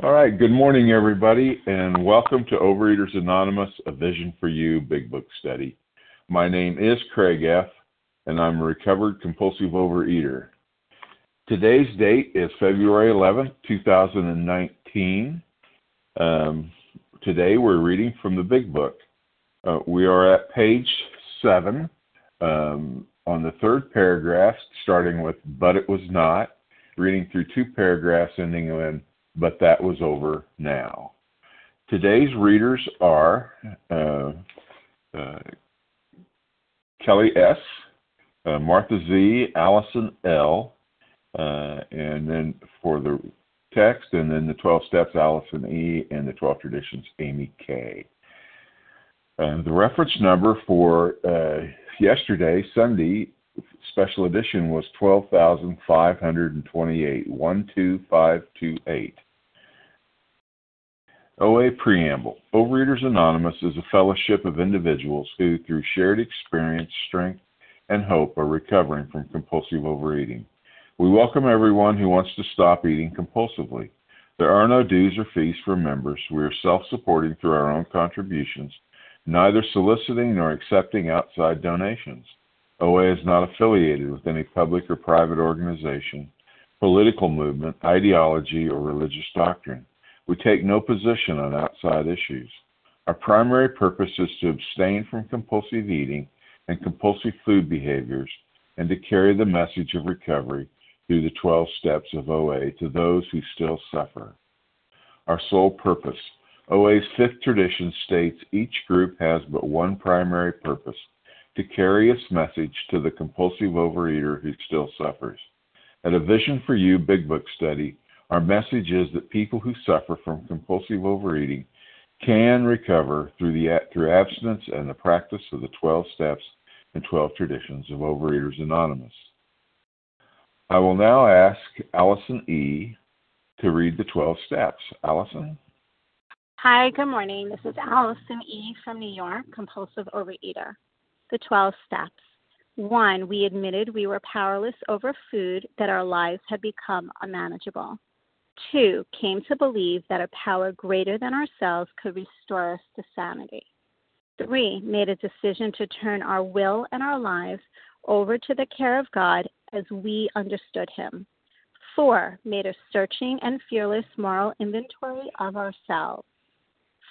All right. Good morning, everybody, and welcome to Overeaters Anonymous, a Vision for You Big Book Study. My name is Craig F., and I'm a recovered compulsive overeater. Today's date is February 11th, 2019. Um, today we're reading from the Big Book. Uh, we are at page 7 um, on the third paragraph, starting with But It Was Not, reading through two paragraphs ending in but that was over now. Today's readers are uh, uh, Kelly S., uh, Martha Z., Allison L., uh, and then for the text, and then the 12 steps, Allison E., and the 12 traditions, Amy K. Uh, the reference number for uh, yesterday, Sunday, special edition was 12,528, 12528. OA Preamble Overeaters Anonymous is a fellowship of individuals who, through shared experience, strength, and hope, are recovering from compulsive overeating. We welcome everyone who wants to stop eating compulsively. There are no dues or fees for members. We are self supporting through our own contributions, neither soliciting nor accepting outside donations. OA is not affiliated with any public or private organization, political movement, ideology, or religious doctrine. We take no position on outside issues. Our primary purpose is to abstain from compulsive eating and compulsive food behaviors and to carry the message of recovery through the 12 steps of OA to those who still suffer. Our sole purpose OA's fifth tradition states each group has but one primary purpose to carry its message to the compulsive overeater who still suffers. At a Vision for You Big Book study, our message is that people who suffer from compulsive overeating can recover through the through abstinence and the practice of the 12 steps and 12 traditions of Overeaters Anonymous. I will now ask Allison E. to read the 12 steps. Allison? Hi, good morning. This is Allison E. from New York, compulsive overeater the 12 steps. One, we admitted we were powerless over food, that our lives had become unmanageable. Two, came to believe that a power greater than ourselves could restore us to sanity. Three, made a decision to turn our will and our lives over to the care of God as we understood Him. Four, made a searching and fearless moral inventory of ourselves.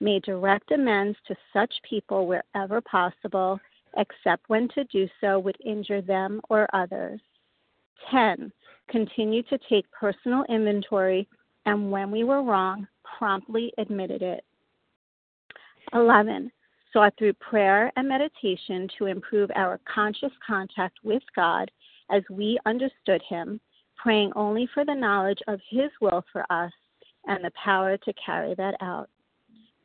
may direct amends to such people wherever possible, except when to do so would injure them or others. 10. Continue to take personal inventory and when we were wrong, promptly admitted it. 11. Sought through prayer and meditation to improve our conscious contact with God as we understood Him, praying only for the knowledge of His will for us and the power to carry that out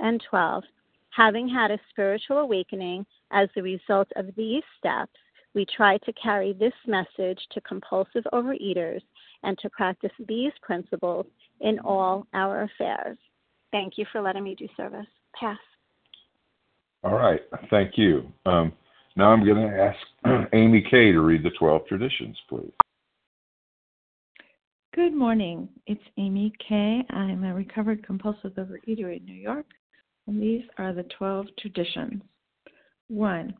and 12. Having had a spiritual awakening as the result of these steps, we try to carry this message to compulsive overeaters and to practice these principles in all our affairs. Thank you for letting me do service. Pass. All right. Thank you. Um, now I'm going to ask Amy K. to read the 12 traditions, please. Good morning. It's Amy K. I'm a recovered compulsive overeater in New York and these are the 12 traditions. 1.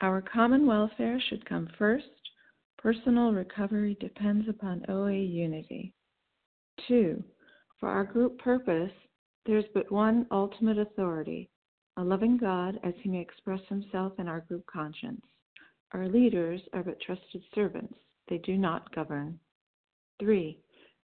Our common welfare should come first. Personal recovery depends upon OA unity. 2. For our group purpose, there's but one ultimate authority a loving God as he may express himself in our group conscience. Our leaders are but trusted servants, they do not govern. 3.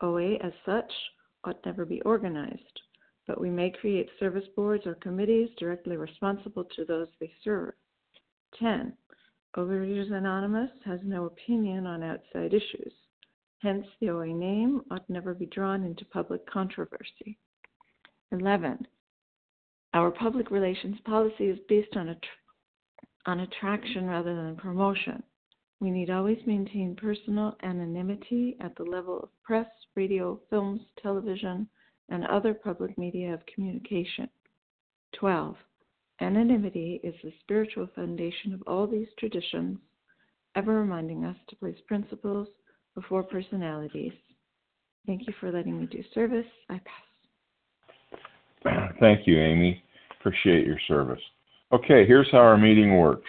OA as such ought never be organized, but we may create service boards or committees directly responsible to those they serve. 10. Overeaters Anonymous has no opinion on outside issues. Hence, the OA name ought never be drawn into public controversy. 11. Our public relations policy is based on, on attraction rather than promotion. We need always maintain personal anonymity at the level of press, radio, films, television, and other public media of communication. 12. Anonymity is the spiritual foundation of all these traditions, ever reminding us to place principles before personalities. Thank you for letting me do service. I pass. Thank you, Amy. Appreciate your service. Okay, here's how our meeting works.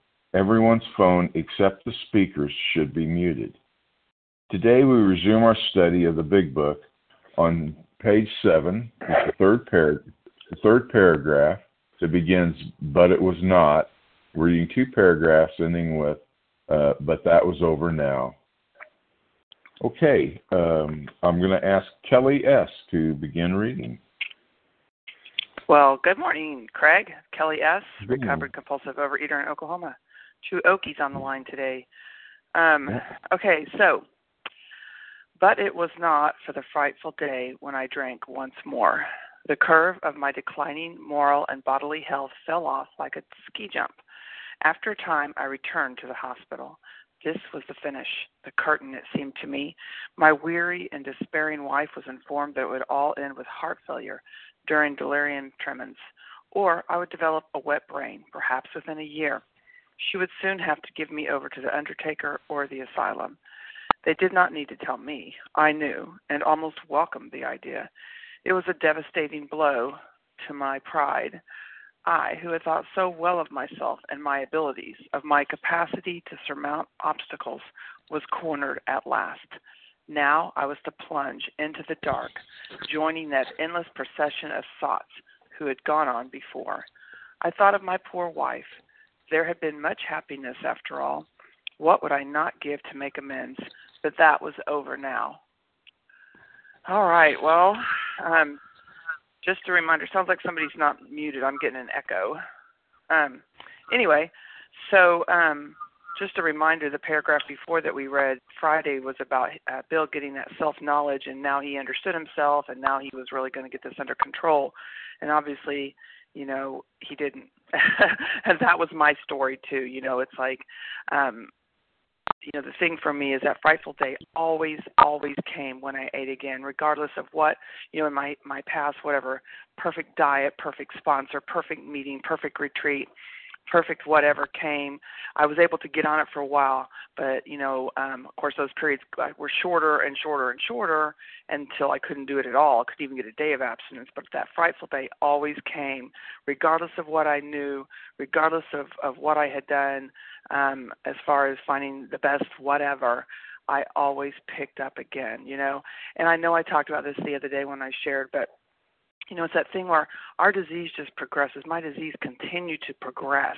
everyone's phone except the speaker's should be muted. Today we resume our study of the Big Book on page 7, the third, par- the third paragraph that begins, but it was not, reading two paragraphs ending with, uh, but that was over now. Okay, um, I'm going to ask Kelly S. to begin reading. Well, good morning, Craig. Kelly S., recovered compulsive overeater in Oklahoma. Two Okies on the line today. Um, okay, so, but it was not for the frightful day when I drank once more. The curve of my declining moral and bodily health fell off like a ski jump. After a time, I returned to the hospital. This was the finish, the curtain, it seemed to me. My weary and despairing wife was informed that it would all end with heart failure during delirium tremens, or I would develop a wet brain, perhaps within a year. She would soon have to give me over to the undertaker or the asylum. They did not need to tell me. I knew, and almost welcomed the idea. It was a devastating blow to my pride. I, who had thought so well of myself and my abilities, of my capacity to surmount obstacles, was cornered at last. Now I was to plunge into the dark, joining that endless procession of thoughts who had gone on before. I thought of my poor wife. There had been much happiness after all. What would I not give to make amends? But that was over now. All right, well, um, just a reminder. Sounds like somebody's not muted. I'm getting an echo. Um, anyway, so um, just a reminder. The paragraph before that we read Friday was about uh, Bill getting that self knowledge, and now he understood himself, and now he was really going to get this under control. And obviously, you know, he didn't. and that was my story too. You know, it's like um, you know the thing for me is that frightful day always always came when i ate again regardless of what you know in my my past whatever perfect diet perfect sponsor perfect meeting perfect retreat perfect whatever came. I was able to get on it for a while, but you know, um, of course, those periods were shorter and shorter and shorter until I couldn't do it at all. I couldn't even get a day of abstinence. But that frightful day always came, regardless of what I knew, regardless of of what I had done, um, as far as finding the best whatever. I always picked up again, you know. And I know I talked about this the other day when I shared, but you know, it's that thing where our disease just progresses. My disease continued to progress,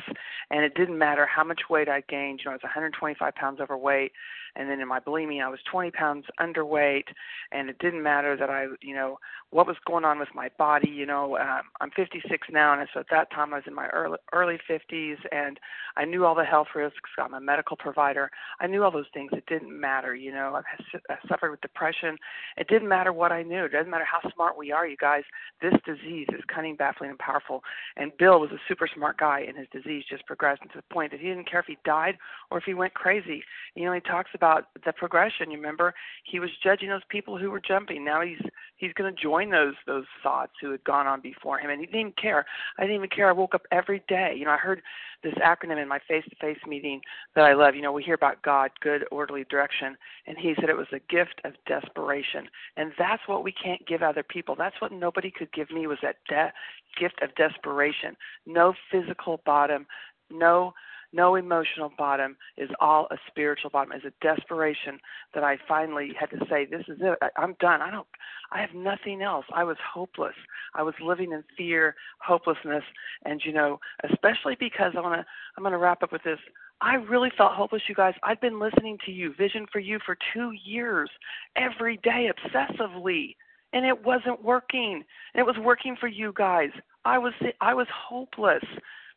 and it didn't matter how much weight I gained. You know, I was 125 pounds overweight, and then in my bulimia, I was 20 pounds underweight, and it didn't matter that I, you know, what was going on with my body. You know, um, I'm 56 now, and so at that time I was in my early early 50s, and I knew all the health risks. I'm a medical provider. I knew all those things. It didn't matter. You know, I, I suffered with depression. It didn't matter what I knew. It doesn't matter how smart we are, you guys. This disease is cunning, baffling, and powerful. And Bill was a super smart guy, and his disease just progressed to the point that he didn't care if he died or if he went crazy. You know, he talks about the progression. You remember, he was judging those people who were jumping. Now he's he's going to join those those thoughts who had gone on before him, and he didn't even care. I didn't even care. I woke up every day. You know, I heard this acronym in my face-to-face meeting that I love. You know, we hear about God, good, orderly direction, and he said it was a gift of desperation, and that's what we can't give other people. That's what nobody could give me was that de- gift of desperation. No physical bottom, no no emotional bottom is all a spiritual bottom. Is a desperation that i finally had to say this is it. I, i'm done. I don't i have nothing else. I was hopeless. I was living in fear hopelessness and you know especially because i want to i'm going to wrap up with this. I really felt hopeless, you guys. I've been listening to you, Vision for You, for two years, every day, obsessively, and it wasn't working. And it was working for you guys. I was I was hopeless,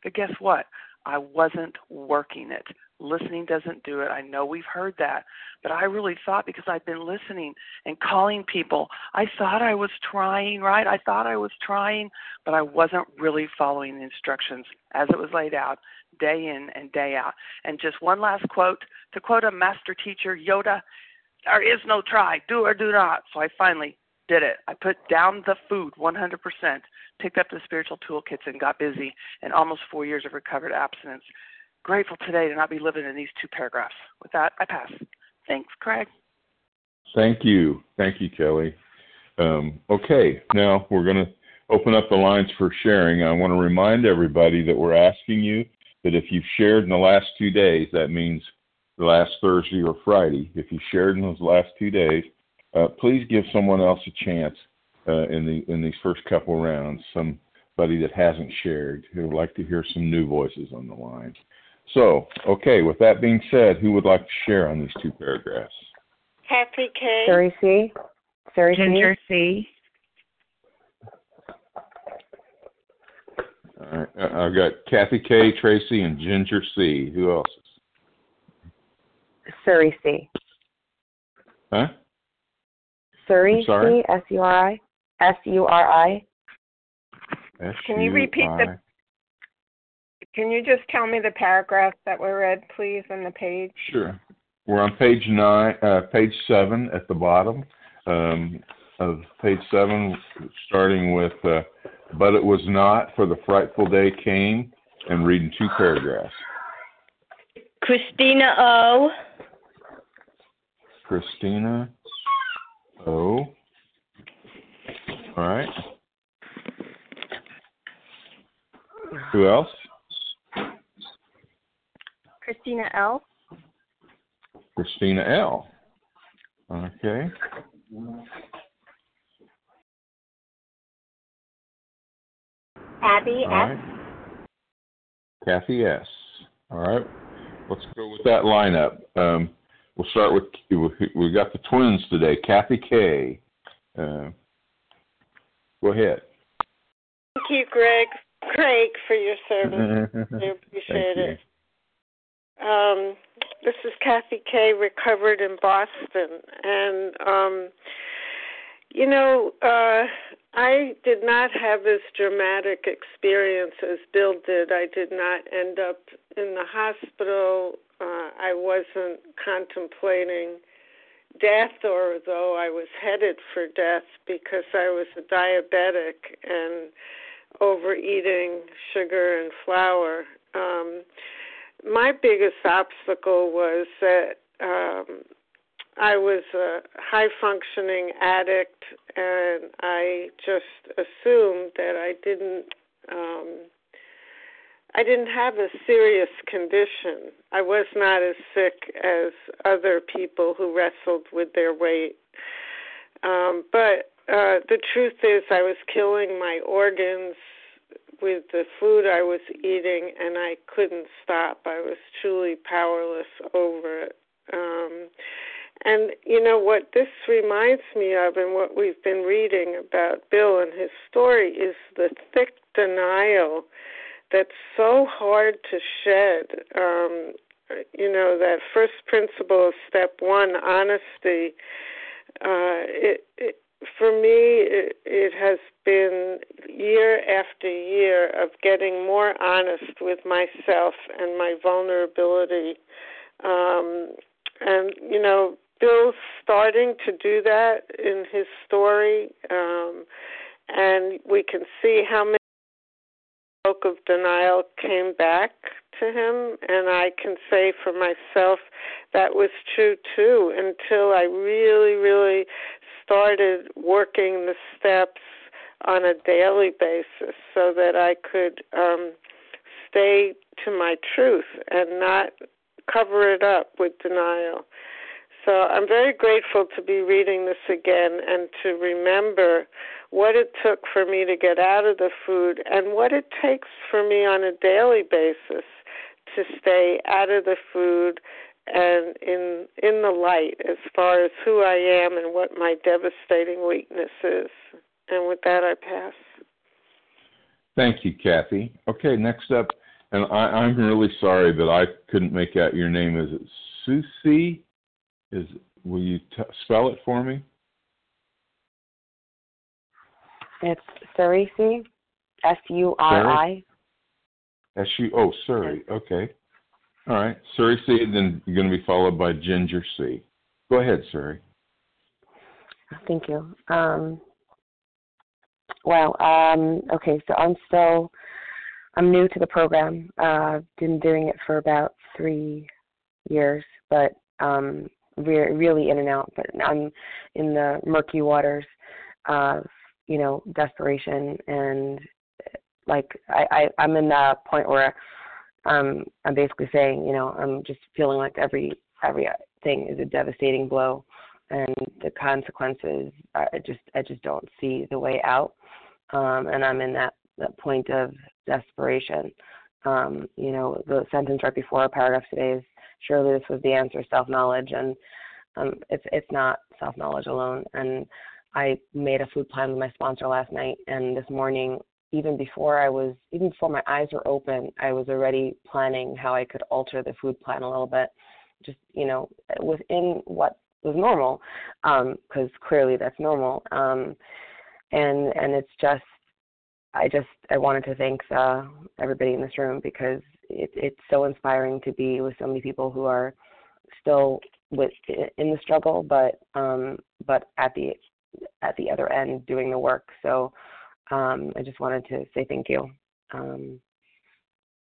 but guess what? I wasn't working it. Listening doesn't do it. I know we've heard that, but I really thought because I've been listening and calling people, I thought I was trying, right? I thought I was trying, but I wasn't really following the instructions as it was laid out day in and day out. And just one last quote to quote a master teacher, Yoda there is no try, do or do not. So I finally did it. I put down the food 100%, picked up the spiritual toolkits, and got busy. And almost four years of recovered abstinence. Grateful today to not be living in these two paragraphs. With that, I pass. Thanks, Craig. Thank you. Thank you, Kelly. Um, okay, now we're going to open up the lines for sharing. I want to remind everybody that we're asking you that if you've shared in the last two days, that means the last Thursday or Friday, if you shared in those last two days, uh, please give someone else a chance uh, in the in these first couple rounds. Somebody that hasn't shared who would like to hear some new voices on the line. So, okay. With that being said, who would like to share on these two paragraphs? Kathy K. Suri C. Suri Ginger C. All right. Uh, I've got Kathy K, Tracy, and Ginger C. Who else? Suri C. Huh? Suri C. S U R I. S U R I. Can you repeat the? Can you just tell me the paragraph that we read, please, on the page? Sure. We're on page nine, uh, page seven at the bottom um, of page seven, starting with, uh, but it was not, for the frightful day came, and reading two paragraphs. Christina O. Christina O. All right. Who else? Christina L. Christina L. Okay. Abby All right. Kathy S. All right. Let's go with that lineup. Um, we'll start with we got the twins today. Kathy K. Uh, go ahead. Thank you, Greg. Craig, for your service. I appreciate it. Um, this is Kathy K. Recovered in Boston, and um, you know, uh, I did not have this dramatic experience as Bill did. I did not end up in the hospital. Uh, I wasn't contemplating death, or though I was headed for death because I was a diabetic and overeating sugar and flour. um, my biggest obstacle was that um, I was a high functioning addict, and I just assumed that I didn't. Um, I didn't have a serious condition. I was not as sick as other people who wrestled with their weight. Um, but uh, the truth is, I was killing my organs with the food I was eating, and I couldn't stop. I was truly powerless over it. Um, and you know what this reminds me of, and what we've been reading about Bill and his story, is the thick denial that's so hard to shed. Um, you know, that first principle of step one, honesty. Uh, it, it, for me, it, it has been year after year of getting more honest with myself and my vulnerability. Um, and, you know, Bill's starting to do that in his story. Um, and we can see how many of denial came back to him. And I can say for myself that was true too until I really, really started working the steps on a daily basis so that I could um, stay to my truth and not cover it up with denial. So I'm very grateful to be reading this again and to remember what it took for me to get out of the food and what it takes for me on a daily basis to stay out of the food and in in the light as far as who I am and what my devastating weakness is. And with that, I pass. Thank you, Kathy. Okay, next up, and I, I'm really sorry that I couldn't make out your name. Is it Susie? Is will you t- spell it for me? It's Suri, S U R I. S U oh Suri. Okay. All right. Suri C, then you're going to be followed by Ginger C. Go ahead, Suri. Thank you. Um, well, um, okay, so I'm still, I'm new to the program. Uh, been doing it for about three years, but um, re- really in and out. But I'm in the murky waters of, you know, desperation and like I, I I'm in that point where um, I'm basically saying, you know, I'm just feeling like every every thing is a devastating blow, and the consequences. I just I just don't see the way out, um, and I'm in that that point of desperation. Um, you know, the sentence right before our paragraph today is surely this was the answer, self knowledge, and um, it's it's not self knowledge alone. And I made a food plan with my sponsor last night, and this morning even before I was, even before my eyes were open, I was already planning how I could alter the food plan a little bit, just you know, within what was normal, because um, clearly that's normal. Um, and and it's just, I just I wanted to thank uh, everybody in this room because it, it's so inspiring to be with so many people who are still with in the struggle, but um, but at the at the other end doing the work. So um, I just wanted to say thank you. Um,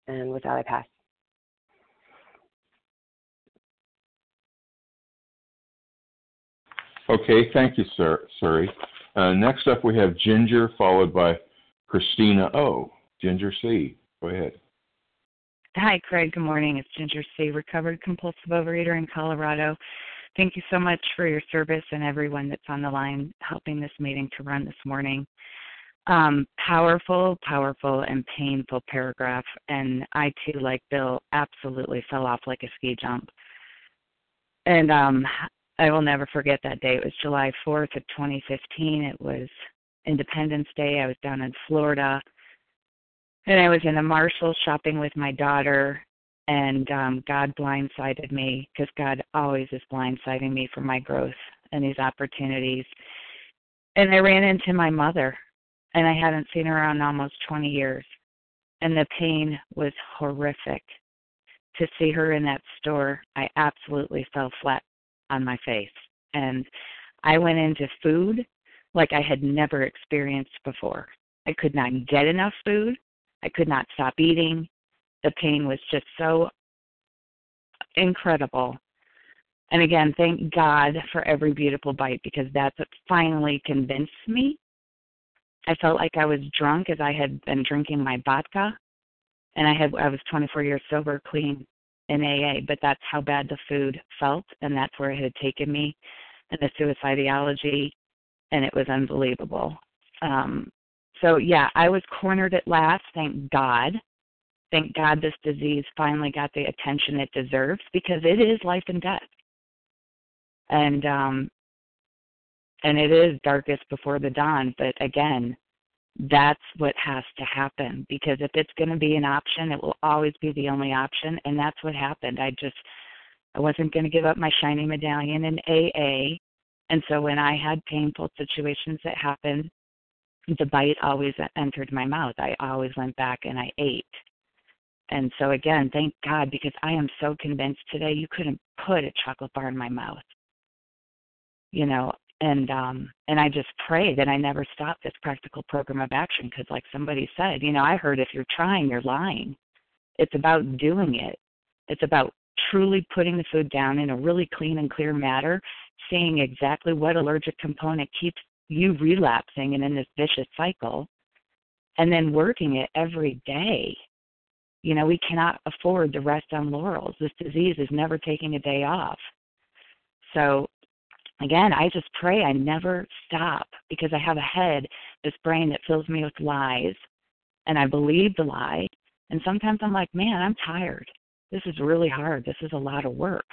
and with that, I pass. Okay, thank you, sir, Suri. Uh, next up, we have Ginger, followed by Christina O. Ginger C. Go ahead. Hi, Craig. Good morning. It's Ginger C., recovered compulsive overeater in Colorado. Thank you so much for your service and everyone that's on the line helping this meeting to run this morning um, powerful, powerful, and painful paragraph. And I too, like Bill, absolutely fell off like a ski jump. And um, I will never forget that day. It was July 4th of 2015. It was Independence Day. I was down in Florida, and I was in a Marshall shopping with my daughter. And um, God blindsided me because God always is blindsiding me for my growth and these opportunities. And I ran into my mother and I hadn't seen her in almost 20 years. And the pain was horrific. To see her in that store, I absolutely fell flat on my face. And I went into food like I had never experienced before. I could not get enough food. I could not stop eating. the pain was just so incredible. And again, thank God for every beautiful bite because that's what finally convinced me. I felt like I was drunk as I had been drinking my vodka, and I had I was 24 years sober, clean in AA, but that's how bad the food felt, and that's where it had taken me, and the suicidology, and it was unbelievable. Um, so yeah, I was cornered at last. Thank God. Thank God this disease finally got the attention it deserves because it is life and death. And um and it is darkest before the dawn, but again, that's what has to happen because if it's going to be an option, it will always be the only option and that's what happened. I just I wasn't going to give up my shiny medallion in AA. And so when I had painful situations that happened, the bite always entered my mouth. I always went back and I ate. And so again, thank God because I am so convinced today you couldn't put a chocolate bar in my mouth. You know, and um and I just pray that I never stop this practical program of action because like somebody said, you know, I heard if you're trying, you're lying. It's about doing it. It's about truly putting the food down in a really clean and clear manner, seeing exactly what allergic component keeps you relapsing and in this vicious cycle, and then working it every day. You know, we cannot afford to rest on laurels. This disease is never taking a day off. So, again, I just pray I never stop because I have a head, this brain that fills me with lies, and I believe the lie. And sometimes I'm like, man, I'm tired. This is really hard. This is a lot of work.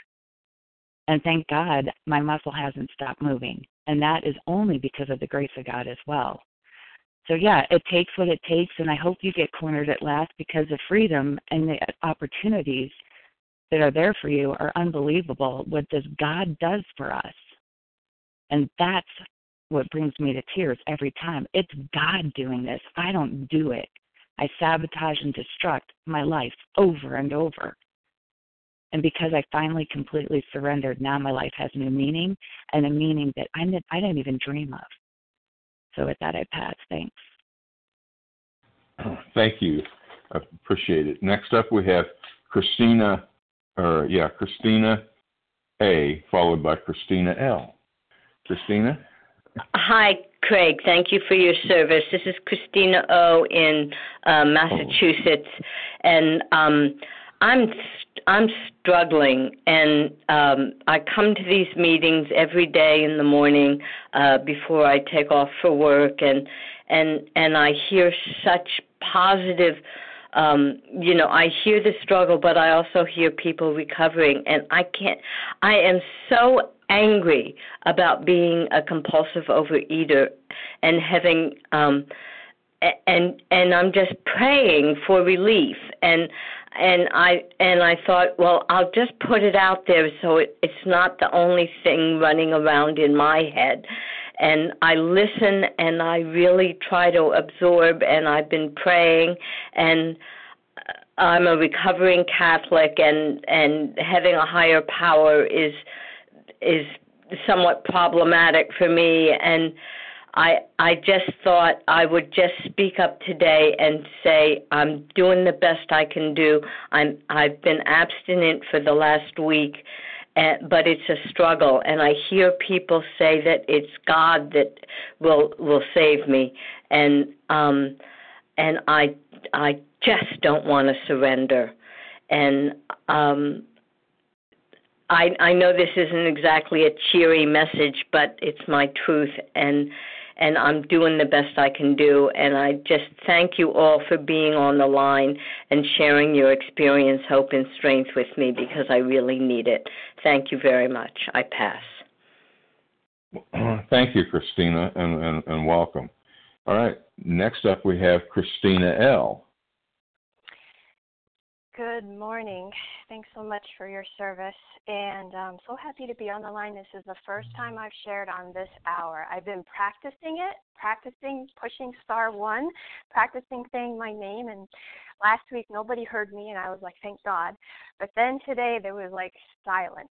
And thank God my muscle hasn't stopped moving. And that is only because of the grace of God as well. So, yeah, it takes what it takes. And I hope you get cornered at last because the freedom and the opportunities that are there for you are unbelievable. What does God does for us? And that's what brings me to tears every time. It's God doing this. I don't do it. I sabotage and destruct my life over and over. And because I finally completely surrendered, now my life has new meaning and a meaning that I didn't, I didn't even dream of. So with that, I pass. Thanks. Thank you. I appreciate it. Next up, we have Christina, or yeah, Christina A, followed by Christina L. Christina? Hi, Craig. Thank you for your service. This is Christina O in uh, Massachusetts, oh. and um, I'm I'm struggling, and um, I come to these meetings every day in the morning uh, before I take off for work, and and and I hear such positive. Um, you know, I hear the struggle, but I also hear people recovering, and I can't. I am so angry about being a compulsive overeater and having um and and I'm just praying for relief and and I and I thought, well, I'll just put it out there so it, it's not the only thing running around in my head. And I listen and I really try to absorb and I've been praying and uh, I'm a recovering Catholic and and having a higher power is is somewhat problematic for me and I I just thought I would just speak up today and say I'm doing the best I can do. I'm I've been abstinent for the last week, and, but it's a struggle. And I hear people say that it's God that will will save me, and um, and I I just don't want to surrender, and um, I I know this isn't exactly a cheery message, but it's my truth and and I'm doing the best I can do. And I just thank you all for being on the line and sharing your experience, hope, and strength with me because I really need it. Thank you very much. I pass. Thank you, Christina, and, and, and welcome. All right, next up we have Christina L. Good morning. Thanks so much for your service. And I'm so happy to be on the line. This is the first time I've shared on this hour. I've been practicing it, practicing pushing star one, practicing saying my name. And last week nobody heard me, and I was like, thank God. But then today there was like silence.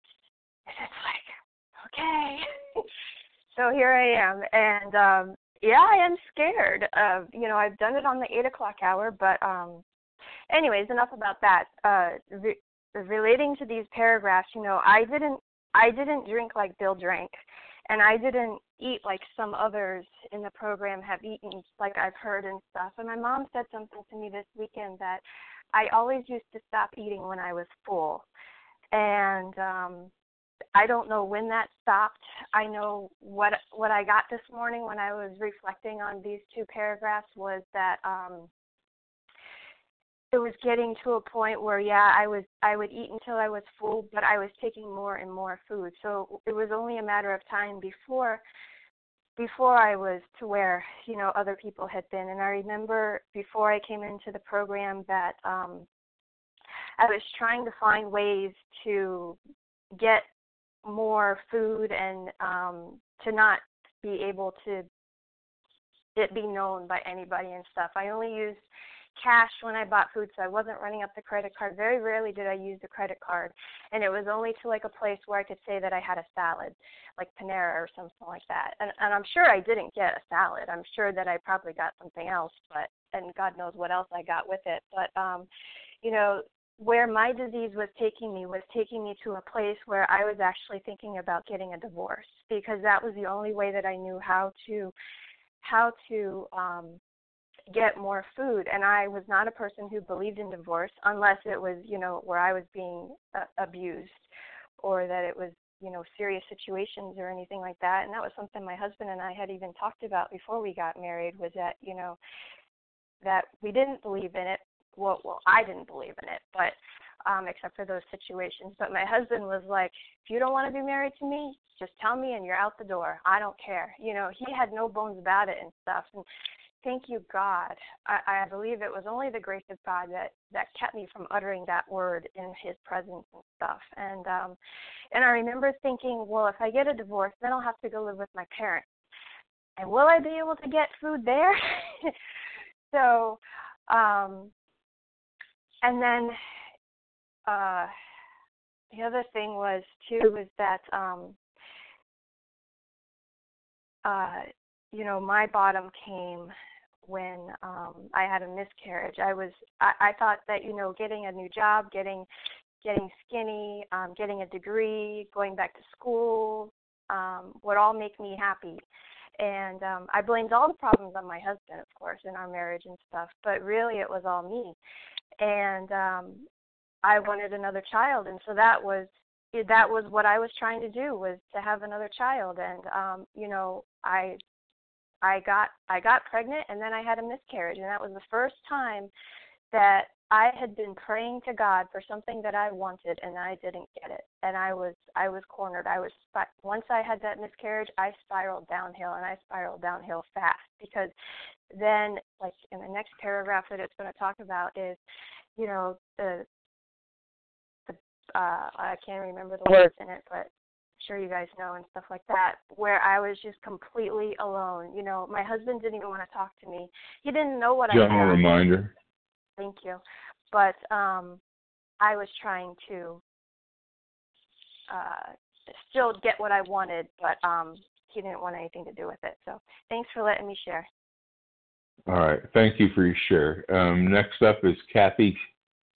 And it's like, okay. so here I am. And um, yeah, I am scared. Uh, you know, I've done it on the eight o'clock hour, but um, anyways, enough about that. Uh, re- relating to these paragraphs, you know, I didn't I didn't drink like Bill drank, and I didn't eat like some others in the program have eaten, like I've heard and stuff. And my mom said something to me this weekend that I always used to stop eating when I was full, and um I don't know when that stopped. I know what what I got this morning when I was reflecting on these two paragraphs was that um it was getting to a point where yeah i was i would eat until i was full but i was taking more and more food. So it was only a matter of time before before i was to where you know other people had been. And i remember before i came into the program that um i was trying to find ways to get more food and um to not be able to it be known by anybody and stuff. I only used cash when I bought food, so I wasn't running up the credit card. Very rarely did I use the credit card, and it was only to like a place where I could say that I had a salad, like Panera or something like that. And and I'm sure I didn't get a salad. I'm sure that I probably got something else, but and God knows what else I got with it. But um, you know, where my disease was taking me was taking me to a place where I was actually thinking about getting a divorce because that was the only way that I knew how to how to um get more food. And i was not a person who believed in divorce unless it was you know where i was being uh, abused or that it was you know serious situations or anything like that. And that was something my husband and i had even talked about before we got married was that you know that we didn't believe in it. Well well i didn't believe in it but um except for those situations. But my husband was like if you don't want to be married to me just tell me and you're out the door. I don't care. You know he had no bones about it and stuff. And thank you, God. I, I believe it was only the grace of God that that kept me from uttering that word in His presence and stuff. And um, and I remember thinking, well, if I get a divorce, then I'll have to go live with my parents, and will I be able to get food there? so, um, and then uh, the other thing was too was that um, uh, you know my bottom came when um I had a miscarriage. I was I, I thought that, you know, getting a new job, getting getting skinny, um, getting a degree, going back to school, um, would all make me happy. And um I blamed all the problems on my husband, of course, in our marriage and stuff, but really it was all me. And um I wanted another child and so that was that was what I was trying to do was to have another child and um you know I I got I got pregnant and then I had a miscarriage and that was the first time that I had been praying to God for something that I wanted and I didn't get it. And I was I was cornered. I was once I had that miscarriage I spiraled downhill and I spiraled downhill fast because then like in the next paragraph that it's going to talk about is you know the the uh I can't remember the words in it but sure you guys know and stuff like that where I was just completely alone. You know, my husband didn't even want to talk to me. He didn't know what General I had. reminder. Thank you. But um I was trying to uh still get what I wanted, but um he didn't want anything to do with it. So thanks for letting me share. All right. Thank you for your share. Um, next up is Kathy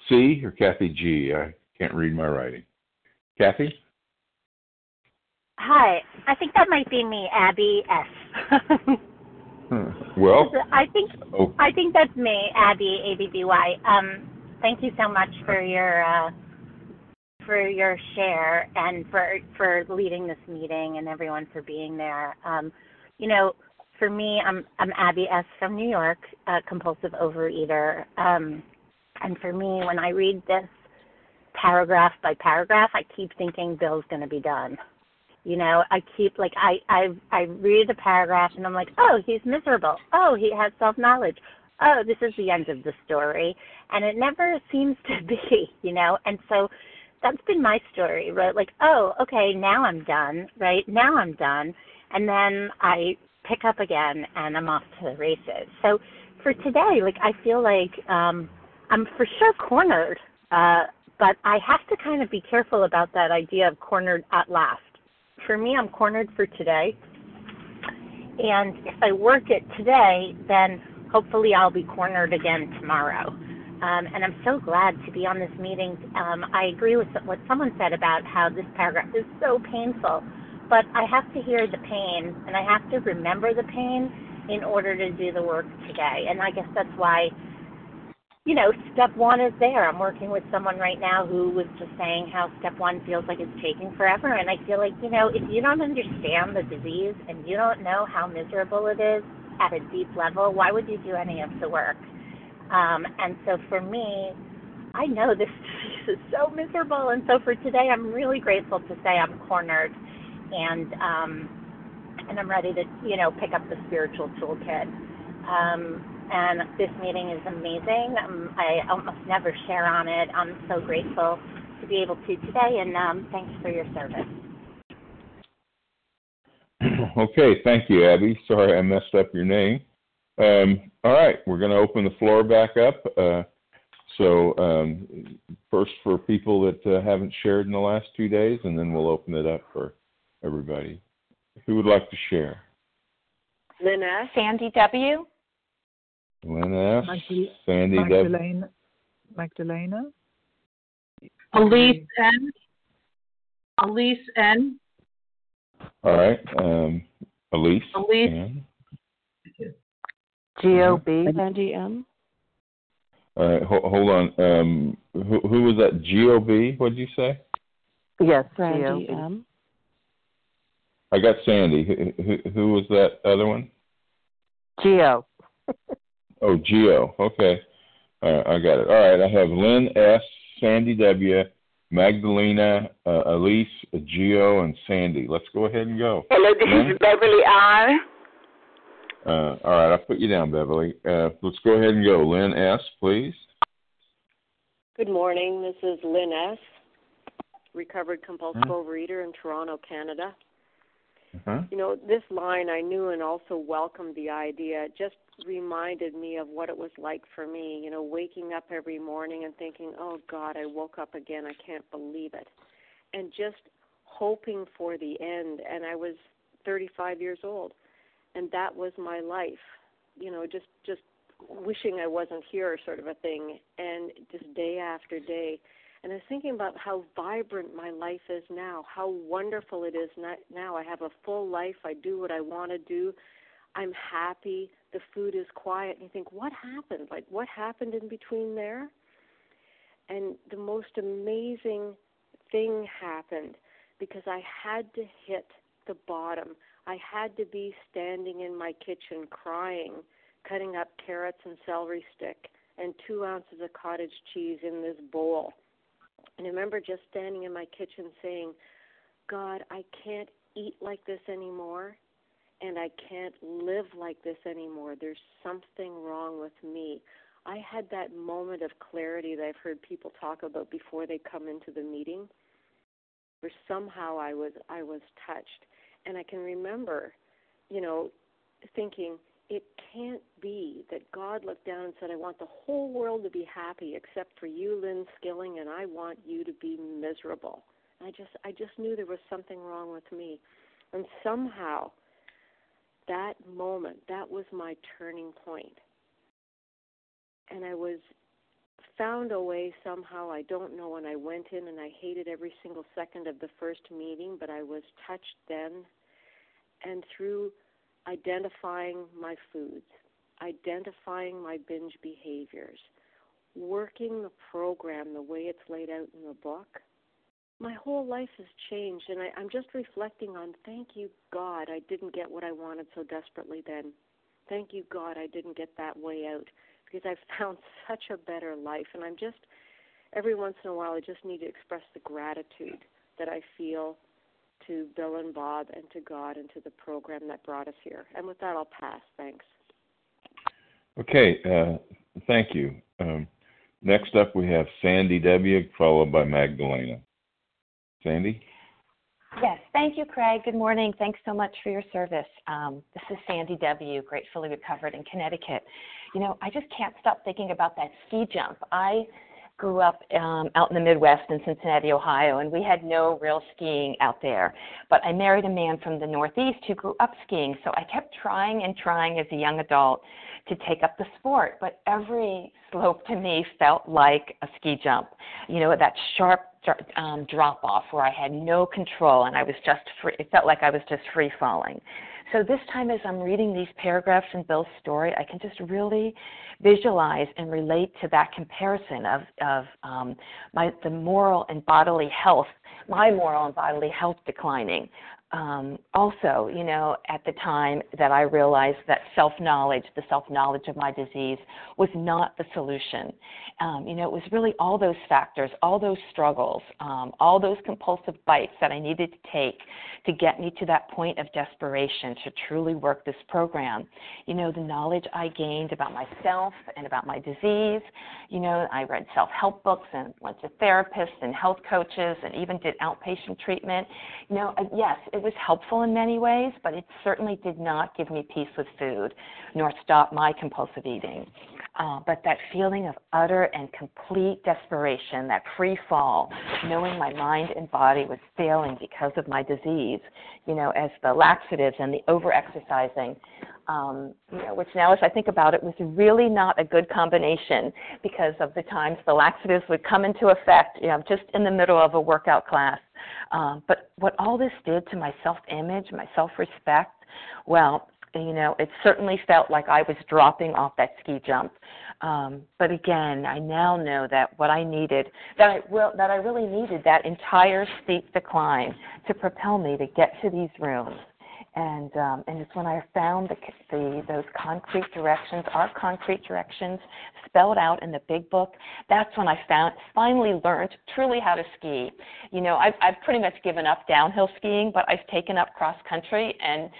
C or Kathy G. I can't read my writing. Kathy? Hi, I think that might be me, Abby S. Hmm. Well, I think oh. I think that's me, Abby A B B Y. Um, thank you so much for your uh, for your share and for for leading this meeting and everyone for being there. Um, you know, for me, I'm I'm Abby S from New York, a compulsive overeater. Um, and for me, when I read this paragraph by paragraph, I keep thinking Bill's going to be done. You know, I keep like I I I read the paragraph and I'm like, oh, he's miserable. Oh, he has self knowledge. Oh, this is the end of the story, and it never seems to be, you know. And so that's been my story, right? Like, oh, okay, now I'm done, right? Now I'm done, and then I pick up again and I'm off to the races. So for today, like I feel like um I'm for sure cornered, uh, but I have to kind of be careful about that idea of cornered at last for me, I'm cornered for today. And if I work it today, then hopefully I'll be cornered again tomorrow. Um, and I'm so glad to be on this meeting. Um, I agree with what someone said about how this paragraph is so painful, but I have to hear the pain and I have to remember the pain in order to do the work today. And I guess that's why you know, step one is there. I'm working with someone right now who was just saying how step one feels like it's taking forever. And I feel like, you know, if you don't understand the disease and you don't know how miserable it is at a deep level, why would you do any of the work? Um, and so for me, I know this disease is so miserable. And so for today, I'm really grateful to say I'm cornered and, um, and I'm ready to, you know, pick up the spiritual toolkit. Um, and this meeting is amazing. Um, I almost never share on it. I'm so grateful to be able to today, and um, thanks for your service. Okay, thank you, Abby. Sorry I messed up your name. Um, all right, we're going to open the floor back up. Uh, so, um, first for people that uh, haven't shared in the last two days, and then we'll open it up for everybody. Who would like to share? Lynn S. Sandy W. Lynn S. Magdal- Sandy W. Magdalena. Magdalena. Elise N. Elise N. All right. Um, Elise. Elise. N. G.O.B. Sandy M. All right. Ho- hold on. Um, who, who was that? G.O.B. What did you say? Yes, Sandy G.O.B. M. I got Sandy. Who, who, who was that other one? Geo. Oh, Geo. Okay. All right, I got it. All right. I have Lynn S., Sandy W., Magdalena, uh, Elise, Geo, and Sandy. Let's go ahead and go. Hello, this Lynn? is Beverly R. Uh, all right, I'll put you down, Beverly. Uh, let's go ahead and go. Lynn S., please. Good morning. This is Lynn S., recovered compulsive Hmm. overeater in Toronto, Canada. Uh-huh. You know, this line I knew and also welcomed the idea. Just reminded me of what it was like for me, you know, waking up every morning and thinking, oh God, I woke up again. I can't believe it. And just hoping for the end. And I was 35 years old. And that was my life. You know, just, just wishing I wasn't here sort of a thing. And just day after day. And I was thinking about how vibrant my life is now, how wonderful it is now. I have a full life. I do what I want to do. I'm happy. The food is quiet. And you think, what happened? Like, what happened in between there? And the most amazing thing happened because I had to hit the bottom. I had to be standing in my kitchen crying, cutting up carrots and celery stick and two ounces of cottage cheese in this bowl. And I remember just standing in my kitchen saying, God, I can't eat like this anymore and I can't live like this anymore. There's something wrong with me. I had that moment of clarity that I've heard people talk about before they come into the meeting, where somehow I was I was touched, and I can remember, you know, thinking it can't be that God looked down and said, "I want the whole world to be happy except for you, Lynn Skilling, and I want you to be miserable." I just I just knew there was something wrong with me, and somehow that moment, that was my turning point. And I was found a way somehow, I don't know, and I went in and I hated every single second of the first meeting, but I was touched then. And through identifying my foods, identifying my binge behaviors, working the program the way it's laid out in the book, my whole life has changed and I, I'm just reflecting on thank you God I didn't get what I wanted so desperately then. Thank you God I didn't get that way out because I've found such a better life and I'm just every once in a while I just need to express the gratitude that I feel to Bill and Bob and to God and to the program that brought us here. And with that I'll pass. Thanks. Okay, uh, thank you. Um, next up, we have Sandy W., followed by Magdalena. Sandy? Yes, thank you, Craig. Good morning. Thanks so much for your service. Um, this is Sandy W., gratefully recovered in Connecticut. You know, I just can't stop thinking about that ski jump. I grew up um, out in the Midwest in Cincinnati, Ohio, and we had no real skiing out there. But I married a man from the Northeast who grew up skiing, so I kept trying and trying as a young adult to take up the sport. But every slope to me felt like a ski jump. You know, that sharp um, drop off where I had no control and I was just free. It felt like I was just free falling. So this time, as I'm reading these paragraphs in Bill's story, I can just really visualize and relate to that comparison of of um, my the moral and bodily health, my moral and bodily health declining, um, also, you know, at the time that I realized that self knowledge, the self knowledge of my disease, was not the solution. Um, you know, it was really all those factors, all those struggles, um, all those compulsive bites that I needed to take to get me to that point of desperation to truly work this program. You know, the knowledge I gained about myself and about my disease. You know, I read self help books and went to therapists and health coaches and even did outpatient treatment. You know, yes, it was helpful in many ways, but it certainly did not give me peace with food nor stop my compulsive eating. Uh, but that feeling of utter and complete desperation, that free fall, knowing my mind and body was failing because of my disease, you know, as the laxatives and the over exercising, um, you know, which now as I think about it was really not a good combination because of the times the laxatives would come into effect, you know, just in the middle of a workout class. Um, but what all this did to my self image, my self respect, well, you know, it certainly felt like I was dropping off that ski jump. Um, but again, I now know that what I needed, that I will, that I really needed that entire steep decline to propel me to get to these rooms. And um, and it's when I found the, the those concrete directions, our concrete directions, spelled out in the big book. That's when I found finally learned truly how to ski. You know, I've I've pretty much given up downhill skiing, but I've taken up cross country and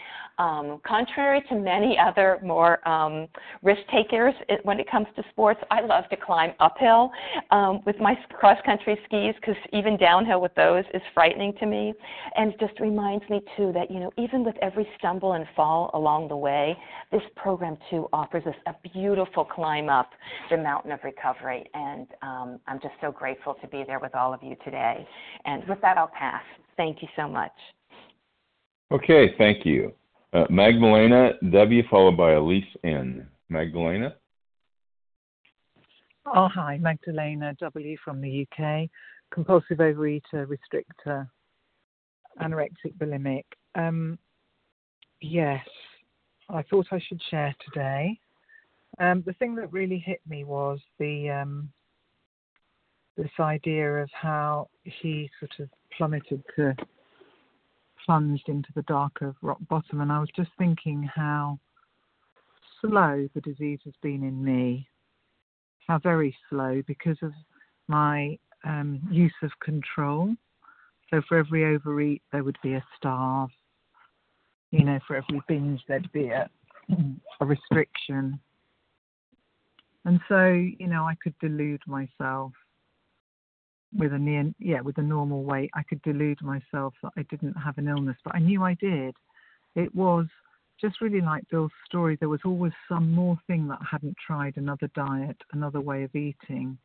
um, contrary to many other more um, risk takers when it comes to sports, I love to climb uphill um, with my cross country skis because even downhill with those is frightening to me. And just reminds me, too, that, you know, even with every stumble and fall along the way, this program, too, offers us a beautiful climb up the mountain of recovery. And um, I'm just so grateful to be there with all of you today. And with that, I'll pass. Thank you so much. Okay, thank you. Uh, Magdalena W, followed by Elise N. Magdalena? Oh, hi, Magdalena W from the UK, compulsive overeater, restrictor, anorexic, bulimic. Um, yes, I thought I should share today. Um, the thing that really hit me was the um, this idea of how he sort of plummeted to plunged into the dark of rock bottom, and I was just thinking how slow the disease has been in me, how very slow because of my um, use of control. So for every overeat, there would be a starve. You know, for every binge, there'd be a, a restriction. And so, you know, I could delude myself with a yeah with a normal weight i could delude myself that i didn't have an illness but i knew i did. It was just really like bill's story. There was always some more thing that i hadn't tried another diet another way of eating.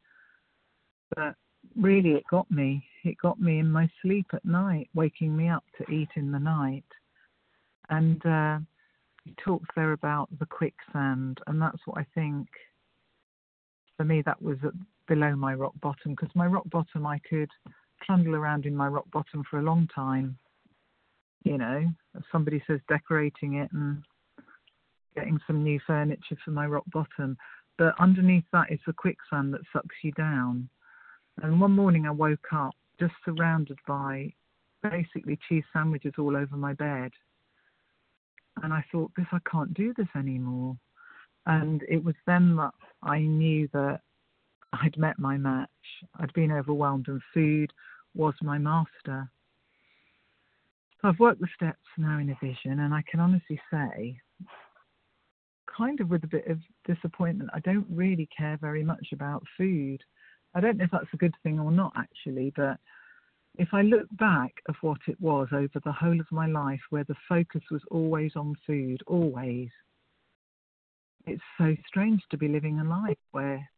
But really it got me. It got me in my sleep at night waking me up to eat in the night. And uh he talks there about the quicksand and that's what i think for me that was below my rock bottom because my rock bottom I could trundle around in my rock bottom for a long time. You know, somebody says decorating it and getting some new furniture for my rock bottom. But underneath that is the quicksand that sucks you down. And one morning I woke up just surrounded by basically cheese sandwiches all over my bed. And I thought, this, I can't do this anymore. And it was then that I knew that I'd met my match. I'd been overwhelmed, and food was my master. So I've worked the steps now in a vision, and I can honestly say, kind of with a bit of disappointment, I don't really care very much about food. I don't know if that's a good thing or not, actually, but if I look back of what it was over the whole of my life, where the focus was always on food, always, it's so strange to be living a life where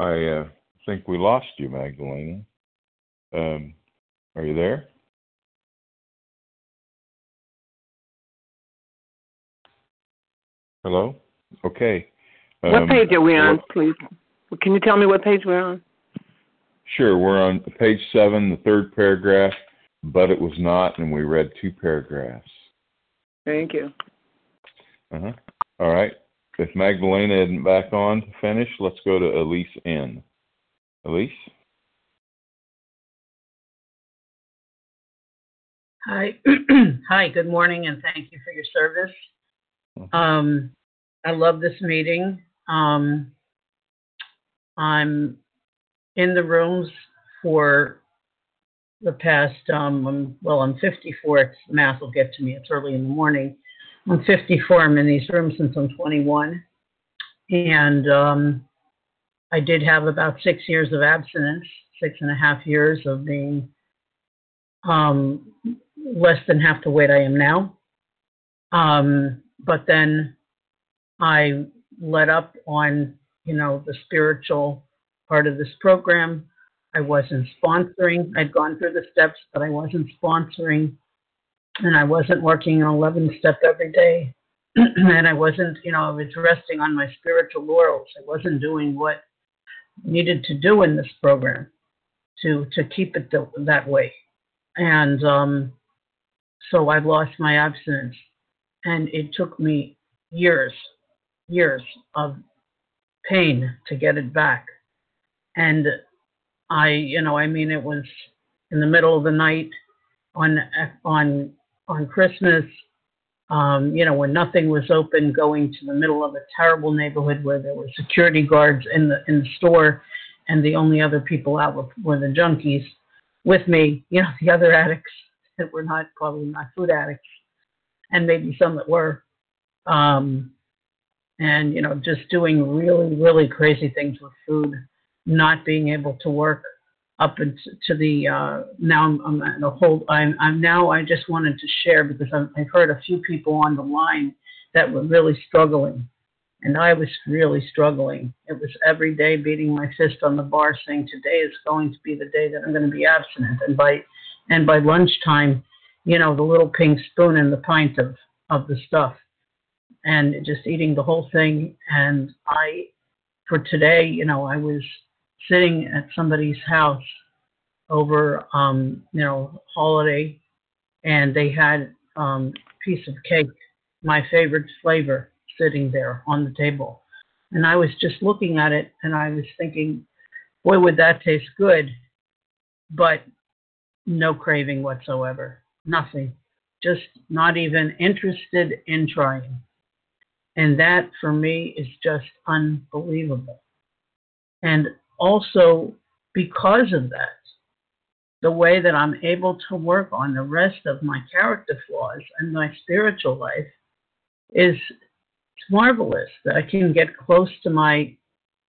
I uh, think we lost you, Magdalena. Um, are you there? Hello? Okay. Um, what page are we on, what, please? Can you tell me what page we're on? Sure. We're on page seven, the third paragraph, but it was not, and we read two paragraphs. Thank you. Uh huh. All right. If Magdalena isn't back on to finish, let's go to Elise N. Elise? Hi. Hi, good morning, and thank you for your service. Um, I love this meeting. Um, I'm in the rooms for the past, um, well, I'm 54. It's, math will get to me. It's early in the morning. I'm 54. I'm in these rooms since I'm 21. And um, I did have about six years of abstinence, six and a half years of being um, less than half the weight I am now. Um, but then I let up on, you know, the spiritual part of this program. I wasn't sponsoring. I'd gone through the steps, but I wasn't sponsoring. And I wasn't working an 11 step every day. and I wasn't, you know, I was resting on my spiritual laurels. I wasn't doing what needed to do in this program to to keep it th- that way. And um, so I lost my abstinence and it took me years, years of pain to get it back. And I, you know, I mean, it was in the middle of the night on on on Christmas. Um, you know, when nothing was open, going to the middle of a terrible neighborhood where there were security guards in the in the store, and the only other people out were, were the junkies with me. You know, the other addicts that were not probably not food addicts and maybe some that were. Um, and, you know, just doing really, really crazy things with food, not being able to work up into the, uh, now I'm, I'm a whole, I'm, I'm now, I just wanted to share because I've, I've heard a few people on the line that were really struggling. And I was really struggling. It was every day beating my fist on the bar saying, today is going to be the day that I'm going to be abstinent. And by, and by lunchtime, you know, the little pink spoon and the pint of, of the stuff and just eating the whole thing. And I, for today, you know, I was sitting at somebody's house over, um, you know, holiday and they had um, piece of cake, my favorite flavor, sitting there on the table. And I was just looking at it and I was thinking, boy, would that taste good, but no craving whatsoever nothing, just not even interested in trying. And that for me is just unbelievable. And also, because of that, the way that I'm able to work on the rest of my character flaws and my spiritual life is marvelous that I can get close to my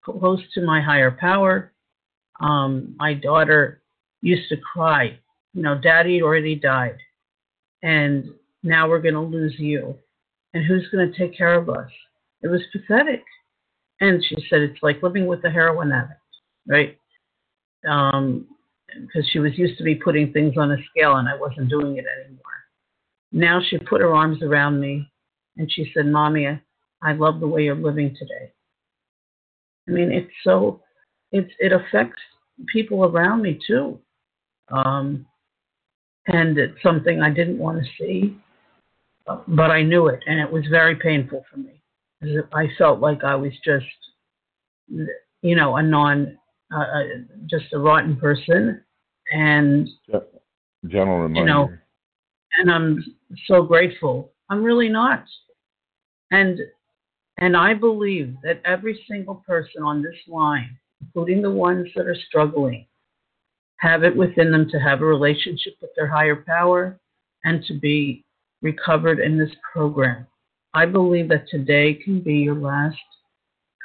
close to my higher power. Um, my daughter used to cry you know, daddy already died, and now we're going to lose you. And who's going to take care of us? It was pathetic. And she said, it's like living with a heroin addict, right? Um, because she was used to be putting things on a scale and I wasn't doing it anymore. Now she put her arms around me and she said, Mommy, I love the way you're living today. I mean, it's so, it's, it affects people around me too. Um, and it's something I didn't want to see, but I knew it, and it was very painful for me. I felt like I was just, you know, a non, uh, uh just a rotten person, and general reminder. You know, and I'm so grateful. I'm really not, and and I believe that every single person on this line, including the ones that are struggling, have it within them to have a relationship with their higher power and to be recovered in this program. I believe that today can be your last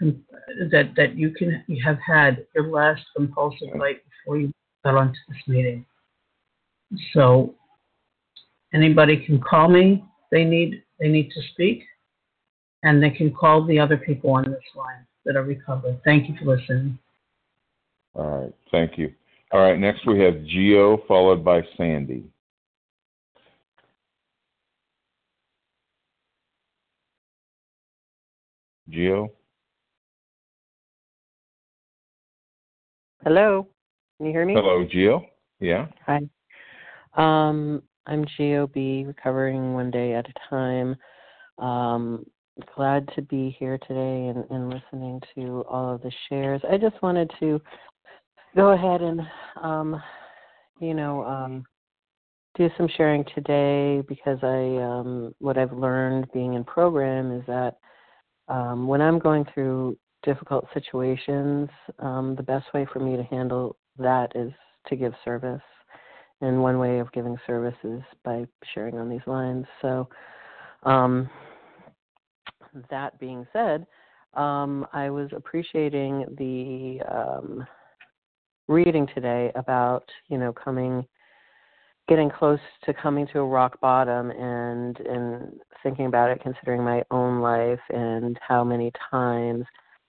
that that you can you have had your last compulsive bite before you got onto this meeting. So anybody can call me. They need they need to speak, and they can call the other people on this line that are recovered. Thank you for listening. All right, thank you. All right, next we have Geo followed by Sandy. Geo? Hello. Can you hear me? Hello, Geo. Yeah. Hi. Um, I'm GOB, recovering one day at a time. Um, glad to be here today and, and listening to all of the shares. I just wanted to go ahead and, um, you know, um, do some sharing today because I, um, what I've learned being in program is that um, when I'm going through difficult situations, um, the best way for me to handle that is to give service. And one way of giving service is by sharing on these lines. So, um, that being said, um, I was appreciating the um, reading today about you know coming, getting close to coming to a rock bottom, and and thinking about it, considering my own life and how many times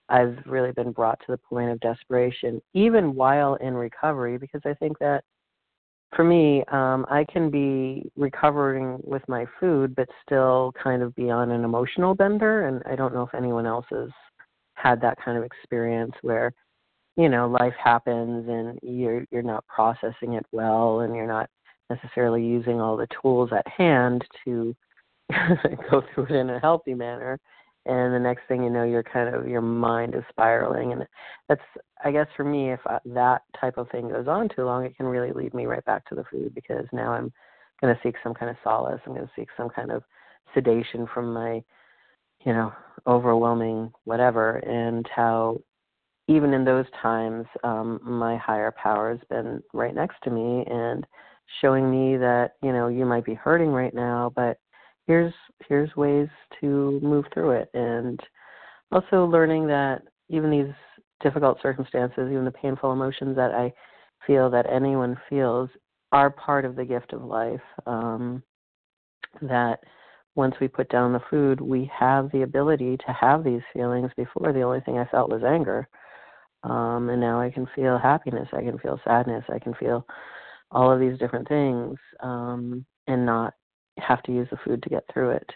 I've really been brought to the point of desperation, even while in recovery, because I think that for me, um, I can be recovering with my food, but still kind of be on an emotional bender. And I don't know if anyone else has had that kind of experience where, you know, life happens and you're you're not processing it well, and you're not necessarily using all the tools at hand to go through it in a healthy manner and the next thing you know you're kind of your mind is spiraling and that's i guess for me if I, that type of thing goes on too long it can really lead me right back to the food because now i'm going to seek some kind of solace i'm going to seek some kind of sedation from my you know overwhelming whatever and how even in those times um my higher power has been right next to me and showing me that you know you might be hurting right now but here's here's ways to move through it. And also learning that even these difficult circumstances even the painful emotions that i feel that anyone feels are part of the gift of life. Um, that once we put down the food we have the ability to have these feelings before the only thing i felt was anger. Um, and now i can feel happiness i can feel sadness i can feel all of these different things um, and not have to use the food to get through it.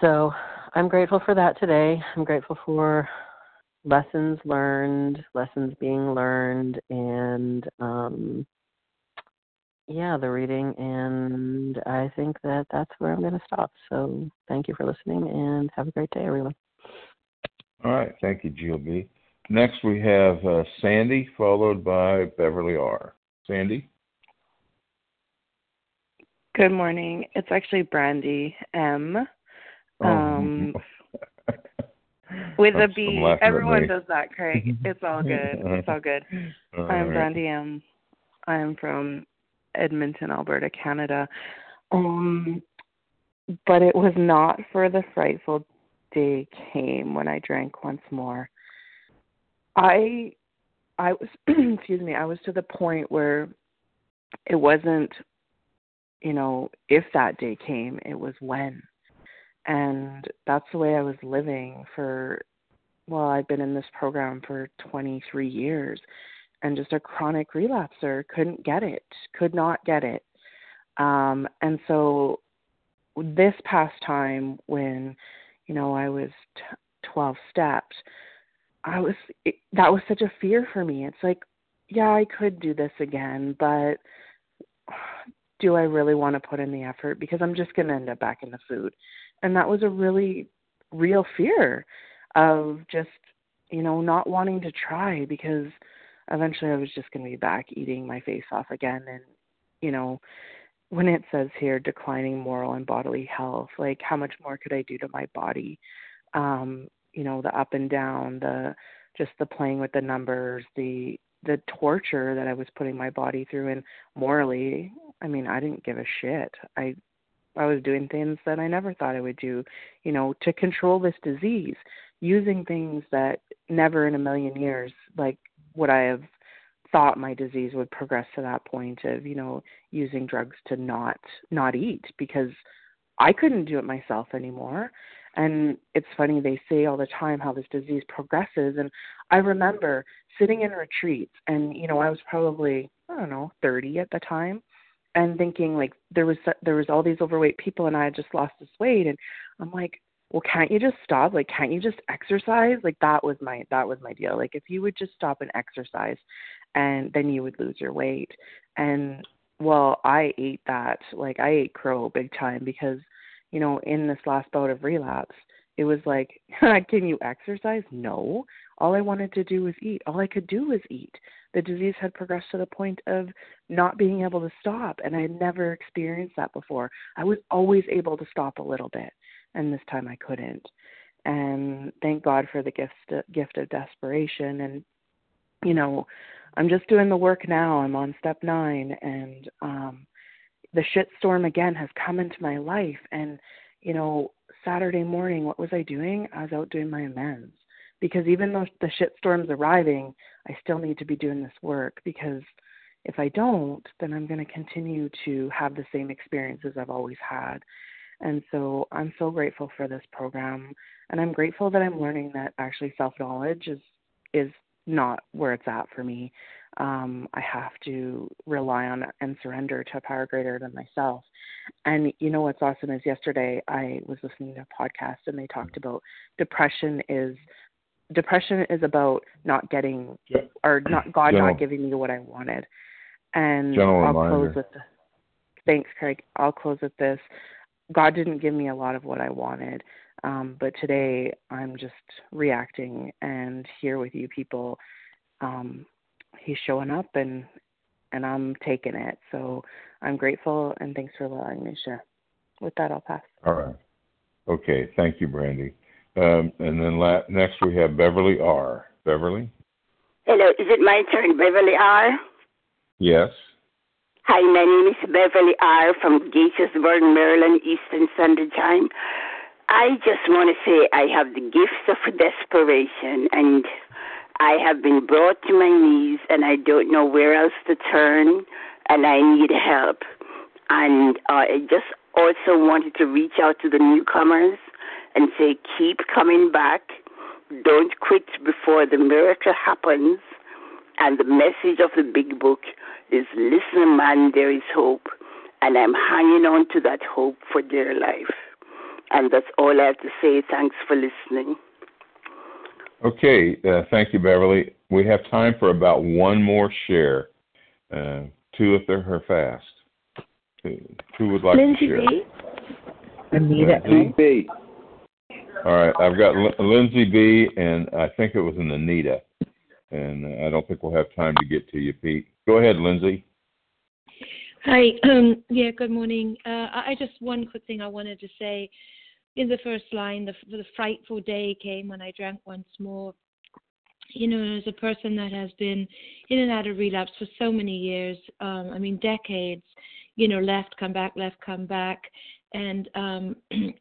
So I'm grateful for that today. I'm grateful for lessons learned, lessons being learned, and um, yeah, the reading. And I think that that's where I'm going to stop. So thank you for listening and have a great day, everyone. All right. Thank you, GLB. Next, we have uh, Sandy, followed by Beverly R. Sandy? Good morning. It's actually Brandy M. Oh. Um, with a B. Everyone does that, Craig. It's all good. It's all good. All I'm right. Brandy M. I'm from Edmonton, Alberta, Canada. Um, but it was not for the frightful day came when I drank once more. I I was excuse me, I was to the point where it wasn't you know, if that day came, it was when. And that's the way I was living for, well, I've been in this program for 23 years and just a chronic relapser, couldn't get it, could not get it. Um, and so this past time when, you know, I was t- 12 steps, I was, it, that was such a fear for me. It's like, yeah, I could do this again, but do I really want to put in the effort because I'm just going to end up back in the food. And that was a really real fear of just, you know, not wanting to try because eventually I was just going to be back eating my face off again and you know, when it says here declining moral and bodily health, like how much more could I do to my body? Um, you know, the up and down, the just the playing with the numbers, the the torture that I was putting my body through and morally, I mean, I didn't give a shit. I I was doing things that I never thought I would do, you know, to control this disease, using things that never in a million years like would I have thought my disease would progress to that point of, you know, using drugs to not not eat because I couldn't do it myself anymore. And it's funny, they say all the time how this disease progresses. And I remember sitting in retreats, and, you know, I was probably, I don't know, 30 at the time. And thinking like there was there was all these overweight people and I had just lost this weight. And I'm like well can't you just stop? Like can't you just exercise? Like that was my that was my deal. Like if you would just stop and exercise and then you would lose your weight. And well i ate that like i ate crow big time because you know in this last bout of relapse it was like can you exercise? No. All i wanted to do was eat. All i could do was eat the disease had progressed to the point of not being able to stop and i had never experienced that before i was always able to stop a little bit and this time i couldn't and thank god for the gift gift of desperation and you know I'm just doing the work now. I'm on step nine, and um, the shit storm again has come into my life. And you know, Saturday morning, what was I doing? I was out doing my amends because even though the shit storm's arriving, I still need to be doing this work because if I don't, then I'm going to continue to have the same experiences I've always had. And so I'm so grateful for this program and I'm grateful that I'm learning that actually self-knowledge is is not where it's at for me. Um, I have to rely on and surrender to a power greater than myself. And you know what's awesome is yesterday I was listening to a podcast and they talked about depression is depression is about not getting or not God General. not giving me what I wanted. And General I'll reminder. close with the, thanks, Craig. I'll close with this. God didn't give me a lot of what I wanted. Um, but today I'm just reacting and here with you people. Um, he's showing up and and I'm taking it. So I'm grateful and thanks for allowing me to share. With that, I'll pass. All right. Okay. Thank you, Brandy. Um, and then la- next we have Beverly R. Beverly. Hello. Is it my turn, Beverly R? Yes. Hi, my name is Beverly R. from Gaithersburg, Maryland, Eastern Standard Time. I just want to say I have the gifts of desperation and I have been brought to my knees and I don't know where else to turn and I need help. And uh, I just also wanted to reach out to the newcomers and say, keep coming back. Don't quit before the miracle happens. And the message of the big book is listen, man, there is hope. And I'm hanging on to that hope for dear life. And that's all I have to say. Thanks for listening. Okay, uh, thank you, Beverly. We have time for about one more share. Uh, two if they're her fast. Who would like Lindsay to share? B. Anita Lindsay B. All right, I've got Lindsay B. and I think it was an Anita, and uh, I don't think we'll have time to get to you, Pete. Go ahead, Lindsay. Hi. Um, yeah, good morning. Uh, I just one quick thing I wanted to say. In the first line, the, the frightful day came when I drank once more. You know, as a person that has been in and out of relapse for so many years, um, I mean, decades, you know, left, come back, left, come back. And um,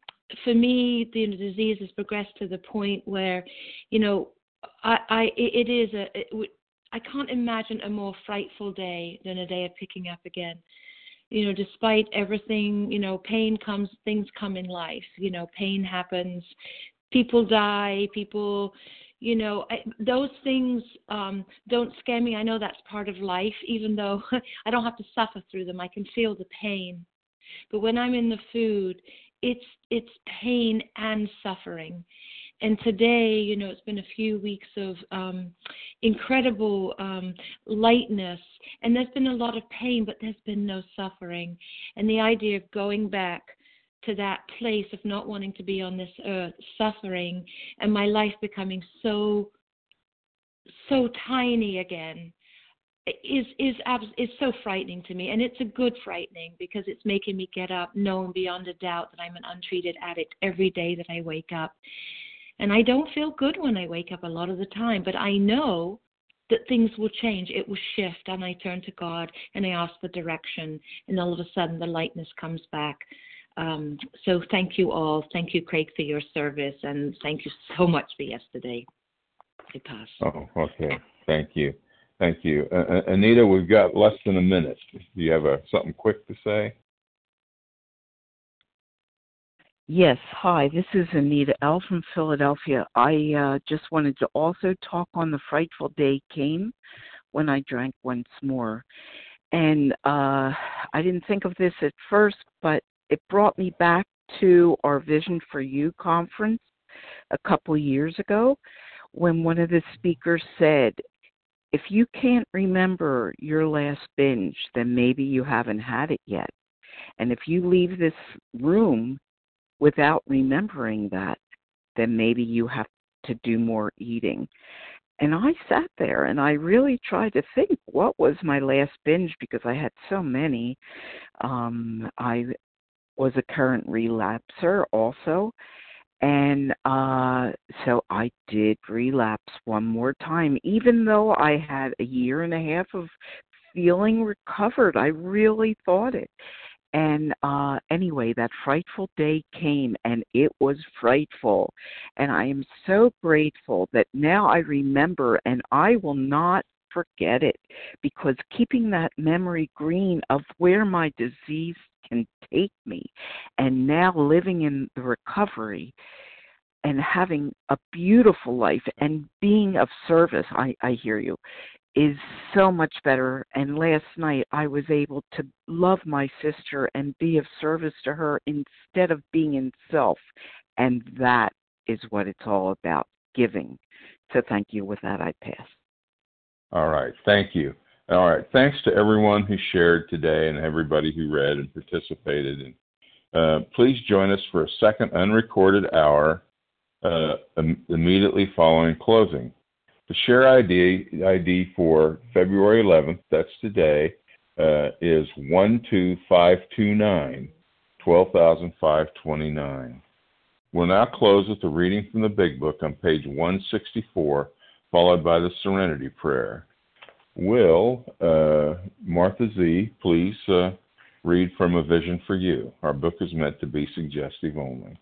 for me, the disease has progressed to the point where, you know, I, I it is a, it, I can't imagine a more frightful day than a day of picking up again. You know, despite everything, you know, pain comes, things come in life. You know, pain happens, people die, people, you know, I, those things um, don't scare me. I know that's part of life, even though I don't have to suffer through them. I can feel the pain. But when I'm in the food, it's it's pain and suffering. And today, you know, it's been a few weeks of um, incredible um, lightness, and there's been a lot of pain, but there's been no suffering. And the idea of going back to that place of not wanting to be on this earth, suffering, and my life becoming so, so tiny again is is is so frightening to me and it's a good frightening because it's making me get up knowing beyond a doubt that I'm an untreated addict every day that I wake up and I don't feel good when I wake up a lot of the time, but I know that things will change. It will shift. And I turn to God and I ask for direction. And all of a sudden, the lightness comes back. Um, so thank you all. Thank you, Craig, for your service. And thank you so much for yesterday. I pass. Oh, okay. Thank you. Thank you. Uh, Anita, we've got less than a minute. Do you have a, something quick to say? Yes, hi, this is Anita L. from Philadelphia. I uh, just wanted to also talk on the frightful day came when I drank once more. And uh, I didn't think of this at first, but it brought me back to our Vision for You conference a couple years ago when one of the speakers said, if you can't remember your last binge, then maybe you haven't had it yet. And if you leave this room without remembering that, then maybe you have to do more eating. And I sat there and I really tried to think what was my last binge because I had so many. Um, I was a current relapser also. And uh, so I did relapse one more time, even though I had a year and a half of feeling recovered. I really thought it. And uh, anyway, that frightful day came and it was frightful. And I am so grateful that now I remember and I will not forget it because keeping that memory green of where my disease can take me and now living in the recovery and having a beautiful life and being of service i i hear you is so much better. And last night I was able to love my sister and be of service to her instead of being in self. And that is what it's all about giving. So thank you. With that, I pass. All right. Thank you. All right. Thanks to everyone who shared today and everybody who read and participated. Uh, please join us for a second unrecorded hour uh, immediately following closing. The share ID, ID for February 11th, that's today, uh, is 12529, 12,529. We'll now close with a reading from the Big Book on page 164, followed by the Serenity Prayer. Will uh, Martha Z please uh, read from A Vision for You? Our book is meant to be suggestive only.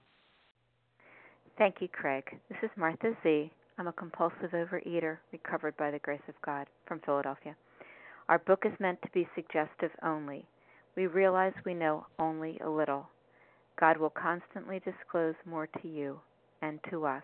Thank you, Craig. This is Martha Z I'm a compulsive overeater, recovered by the grace of God, from Philadelphia. Our book is meant to be suggestive only. We realize we know only a little. God will constantly disclose more to you and to us.